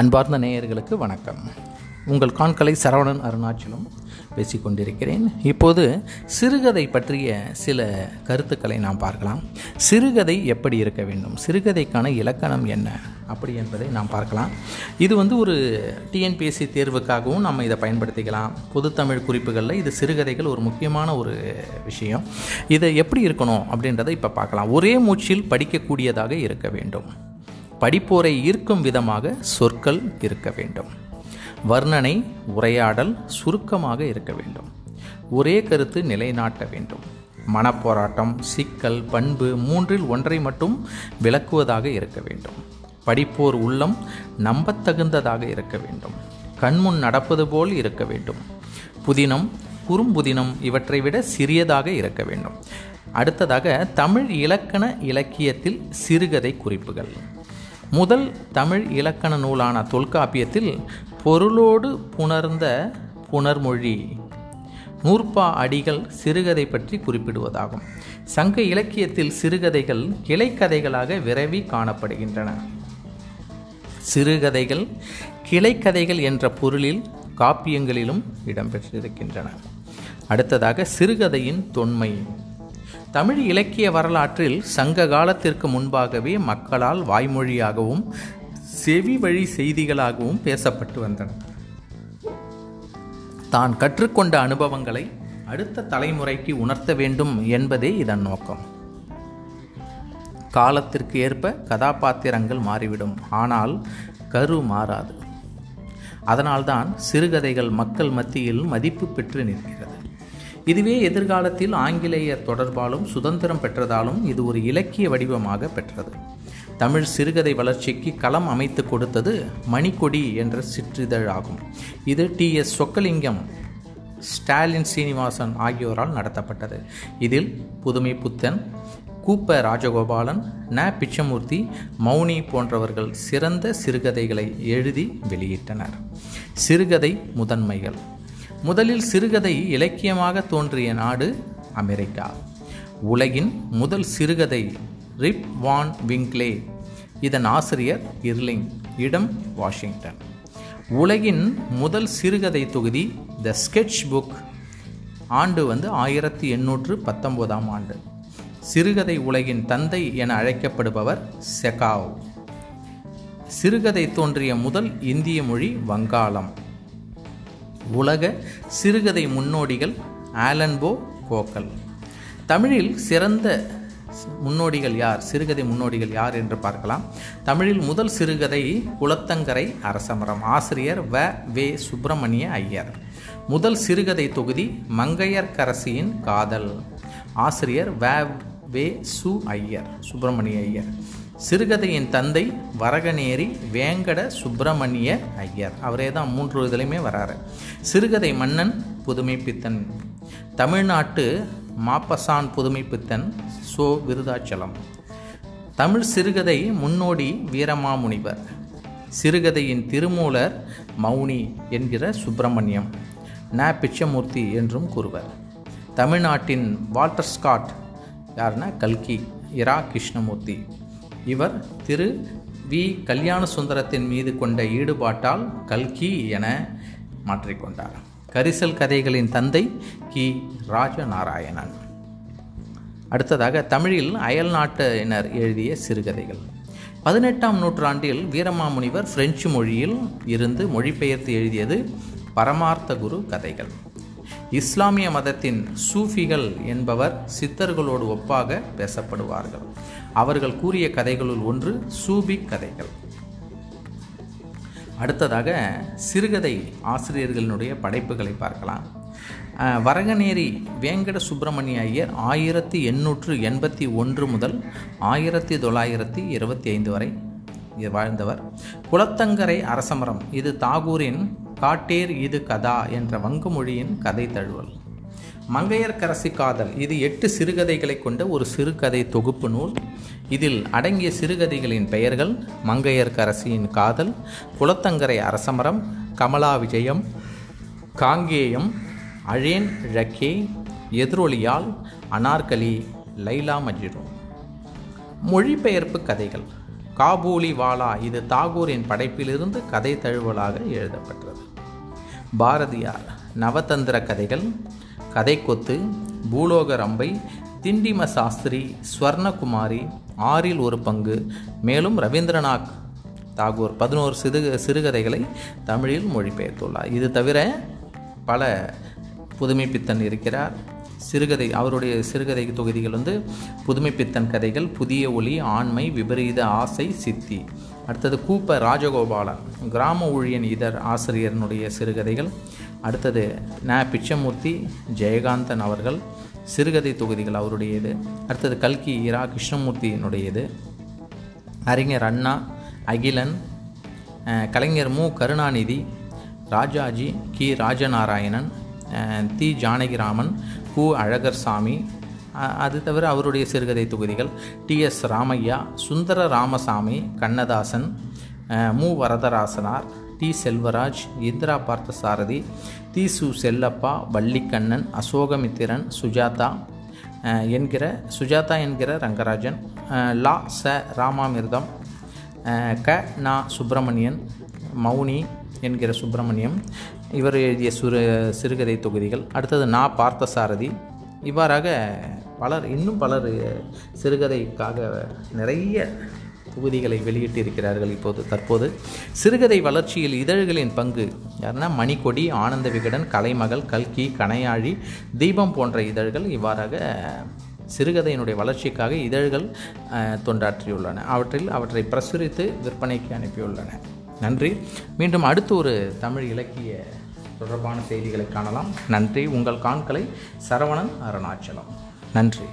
அன்பார்ந்த நேயர்களுக்கு வணக்கம். உங்கள் காண்கலை சரவணன் அருணாச்சலம் பேசிக்கொண்டிருக்கிறேன் இப்போது சிறுகதை பற்றிய சில கருத்துக்களை நாம் பார்க்கலாம். சிறுகதை எப்படி இருக்க வேண்டும்? சிறுகதைக்கான இலக்கணம் என்ன? அப்படி என்பதை நாம் பார்க்கலாம். இது வந்து ஒரு டிஎன்பிஎஸ்சி தேர்வுக்காகவும் நம்ம இதை பயன்படுத்திக்கலாம். பொதுத்தமிழ் குறிப்புகளில் இது சிறுகதைகள் ஒரு முக்கியமான ஒரு விஷயம். இதை எப்படி இருக்கணும் அப்படின்றத இப்போ பார்க்கலாம். ஒரே மூச்சில் படிக்கக்கூடியதாக இருக்க வேண்டும். படிப்போரை ஈர்க்கும் விதமாக சொற்கள் இருக்க வேண்டும். வர்ணனை உரையாடல் சுருக்கமாக இருக்க வேண்டும். ஒரே கருத்து நிலைநாட்ட வேண்டும். மனப்போராட்டம் சிக்கல் பண்பு மூன்றில் ஒன்றை மட்டும் விளக்குவதாக இருக்க வேண்டும். படிப்போர் உள்ளம் நம்பத்தகுந்ததாக இருக்க வேண்டும். கண்முன் நடப்பது போல் இருக்க வேண்டும். புதினம் குறும்புதினம் இவற்றை விட சிறியதாக இருக்க வேண்டும். அடுத்ததாக தமிழ் இலக்கண இலக்கியத்தில் சிறுகதை குறிப்புகள். முதல் தமிழ் இலக்கண நூலான தொல்காப்பியத்தில் பொருளோடு புணர்ந்த புனர்மொழி நூற்பா அடிகள் சிறுகதை பற்றி குறிப்பிடுவதாகும். சங்க இலக்கியத்தில் சிறுகதைகள் கிளைக்கதைகளாக விரவி காணப்படுகின்றன. சிறுகதைகள் கிளைக்கதைகள் என்ற பொருளில் காப்பியங்களிலும் இடம்பெற்றிருக்கின்றன. அடுத்ததாக சிறுகதையின் தொன்மை. தமிழ் இலக்கிய வரலாற்றில் சங்க காலத்திற்கு முன்பாகவே மக்களால் வாய்மொழியாகவும் செவி வழி செய்திகளாகவும் பேசப்பட்டு வந்தன. தான் கற்றுக்கொண்ட அனுபவங்களை அடுத்த தலைமுறைக்கு உணர்த்த வேண்டும் என்பதே இதன் நோக்கம். காலத்திற்கு ஏற்ப கதாபாத்திரங்கள் மாறிவிடும். ஆனால் கரு மாறாது. அதனால்தான் சிறுகதைகள் மக்கள் மத்தியில் மதிப்பு பெற்று நிற்கிறது. இதுவே எதிர்காலத்தில் ஆங்கிலேயர் தொடர்பாலும் சுதந்திரம் பெற்றதாலும் இது ஒரு இலக்கிய வடிவமாக பெற்றது. தமிழ் சிறுகதை வளர்ச்சிக்கு களம் அமைத்து கொடுத்தது மணிக்கொடி என்ற சிற்றிதழ் ஆகும். இது டி. எஸ். சொக்கலிங்கம் ஸ்டாலின் சீனிவாசன் ஆகியோரால் நடத்தப்பட்டது. இதில் புதுமை புத்தன் கூப்ப ராஜகோபாலன் ந. பிச்சமூர்த்தி மௌனி போன்றவர்கள் சிறந்த சிறுகதைகளை எழுதி வெளியிட்டனர். சிறுகதை முதன்மைகள். முதலில் சிறுகதை இலக்கியமாக தோன்றிய நாடு அமெரிக்கா. உலகின் முதல் சிறுகதை ரிப் வான் விங்க்லே. இதன் ஆசிரியர் இர்லிங் இடம் வாஷிங்டன். உலகின் முதல் சிறுகதை தொகுதி த ஸ்கெட்ச் புக். ஆண்டு வந்து ஆயிரத்தி எண்ணூற்று பத்தொம்போதாம் ஆண்டு. சிறுகதை உலகின் தந்தை என அழைக்கப்படுபவர் செகாவ். சிறுகதை தோன்றிய முதல் இந்திய மொழி வங்காளம். உலக சிறுகதை முன்னோடிகள் ஆலன்போ கோக்கல். தமிழில் சிறந்த முன்னோடிகள் யார்? சிறுகதை முன்னோடிகள் யார் என்று பார்க்கலாம். தமிழில் முதல் சிறுகதை குளத்தங்கரை அரசமரம். ஆசிரியர் வ. வே. சுப்பிரமணிய ஐயர். முதல் சிறுகதை தொகுதி மங்கையர்கரசியின் காதல். ஆசிரியர் வ. வே. சு. ஐயர். சுப்பிரமணிய ஐயர். சிறுகதையின் தந்தை வரகநேரி வேங்கட சுப்பிரமணிய ஐயர். அவரே தான் மூன்று இதுலையுமே வராரு. சிறுகதை மன்னன் புதுமை பித்தன். தமிழ்நாட்டு மாப்பசான் புதுமைப்பித்தன் சோ விருதாச்சலம். தமிழ் சிறுகதை முன்னோடி வீரமாமுனிவர். சிறுகதையின் திருமூலர் மௌனி என்கிற சுப்பிரமணியம். ந. பிச்சமூர்த்தி என்றும் கூறுவர். தமிழ்நாட்டின் வால்டர் ஸ்காட் யாருன்னா கல்கி இரா கிருஷ்ணமூர்த்தி. இவர் திரு வி. கல்யாண சுந்தரத்தின் மீது கொண்ட ஈடுபாட்டால் கல்கி என மாற்றிக்கொண்டார். கரிசல் கதைகளின் தந்தை கி. ராஜநாராயணன். அடுத்ததாக தமிழில் அயல் நாட்டினர் எழுதிய சிறுகதைகள். பதினெட்டாம் நூற்றாண்டில் வீரமாமுனிவர் பிரெஞ்சு மொழியில் இருந்து மொழிபெயர்த்து எழுதியது பரமார்த்த குரு கதைகள். இஸ்லாமிய மதத்தின் சூஃபிகள் என்பவர் சித்தர்களோடு ஒப்பாக பேசப்படுவார்கள். அவர்கள் கூறிய கதைகளுள் ஒன்று சூபி கதைகள். அடுத்ததாக சிறுகதை ஆசிரியர்களினுடைய படைப்புகளை பார்க்கலாம். வரகநேரி வேங்கட சுப்பிரமணிய ஐயர் ஆயிரத்தி எண்ணூற்று எண்பத்தி ஒன்று முதல் ஆயிரத்தி தொள்ளாயிரத்தி இருபத்தி ஐந்து வரை வாழ்ந்தவர். குளத்தங்கரை அரசமரம் இது தாகூரின் காட்டேர் இது கதா என்ற வங்க மொழியின் கதை தழுவல். மங்கையர்கரசி காதல் இது எட்டு சிறுகதைகளை கொண்ட ஒரு சிறுகதை தொகுப்பு நூல். இதில் அடங்கிய சிறுகதைகளின் பெயர்கள் மங்கையர்கரசியின் காதல் குளத்தங்கரை அரசமரம் கமலா விஜயம் காங்கேயம் அழேன் ழக்கே எதிரொலியால் அனார்கலி லைலா மஜிரோ மொழிபெயர்ப்பு கதைகள். காபூலிவாலா இது தாகூரின் படைப்பிலிருந்து கதை தழுவலாக எழுதப்பட்டது. பாரதியார் நவதந்திர கதைகள் கதைக்கொத்து பூலோக ரம்பை திண்டிம சாஸ்திரி ஸ்வர்ணகுமாரி ஆறில் ஒரு பங்கு மேலும் ரவீந்திரநாத் தாகூர் பதினோரு சிறு சிறுகதைகளை தமிழில் மொழிபெயர்த்துள்ளார். இது தவிர பல புதுமைப்பித்தன் இருக்கிறார். சிறுகதை அவருடைய சிறுகதை தொகுதிகள் வந்து புதுமைப்பித்தன் கதைகள் புதிய ஒளி ஆண்மை விபரீத ஆசை சித்தி. அடுத்தது கூப்ப ராஜகோபாலன் கிராம ஊழியன் இதர் ஆசிரியரனுடைய சிறுகதைகள். அடுத்தது ந பிச்சமூர்த்தி ஜெயகாந்தன் அவர்கள் சிறுகதை தொகுதிகள் அவருடையது. அடுத்தது கல்கி இரா கிருஷ்ணமூர்த்தியினுடையது. அறிஞர் அண்ணா அகிலன் கலைஞர் மு கருணாநிதி ராஜாஜி கி. ராஜநாராயணன் தி ஜானகிராமன் கு அழகர் சாமி அது தவிர அவருடைய சிறுகதை தொகுதிகள் T S Ramaiah Sundara Ramasamy Kannadasan Mu Varadarasanar T Selvaraj Indira Parthasarathy Thi Su Chellappa Vallikkannan Ashokamitran Sujatha என்கிற சுஜாதா என்கிற ரங்கராஜன் லா ச ராமாமிர்தம் க நா சுப்பிரமணியன் மௌனி என்கிற சுப்பிரமணியம் இவர் எழுதிய சுரு சிறுகதை தொகுதிகள். அடுத்தது நா பார்த்தசாரதி. இவ்வாறாக பலர் இன்னும் பலர் சிறுகதைக்காக நிறைய தொகுதிகளை வெளியிட்டிருக்கிறார்கள் இப்போது தற்போது. சிறுகதை வளர்ச்சியில் இதழ்களின் பங்கு யாருன்னா மணிக்கொடி ஆனந்த விகடன் கலைமகள் கல்கி கணையாழி தீபம் போன்ற இதழ்கள் இவ்வாறாக சிறுகதையினுடைய வளர்ச்சிக்காக இதழ்கள் தொண்டாற்றியுள்ளன. அவற்றில் அவற்றை பிரசுரித்து விற்பனைக்கு அனுப்பியுள்ளன. நன்றி. மீண்டும் அடுத்து ஒரு தமிழ் இலக்கிய தொடர்பான செய்திகளை காணலாம். நன்றி. உங்கள் காண்களை சரவணன் அருணாச்சலம். நன்றி.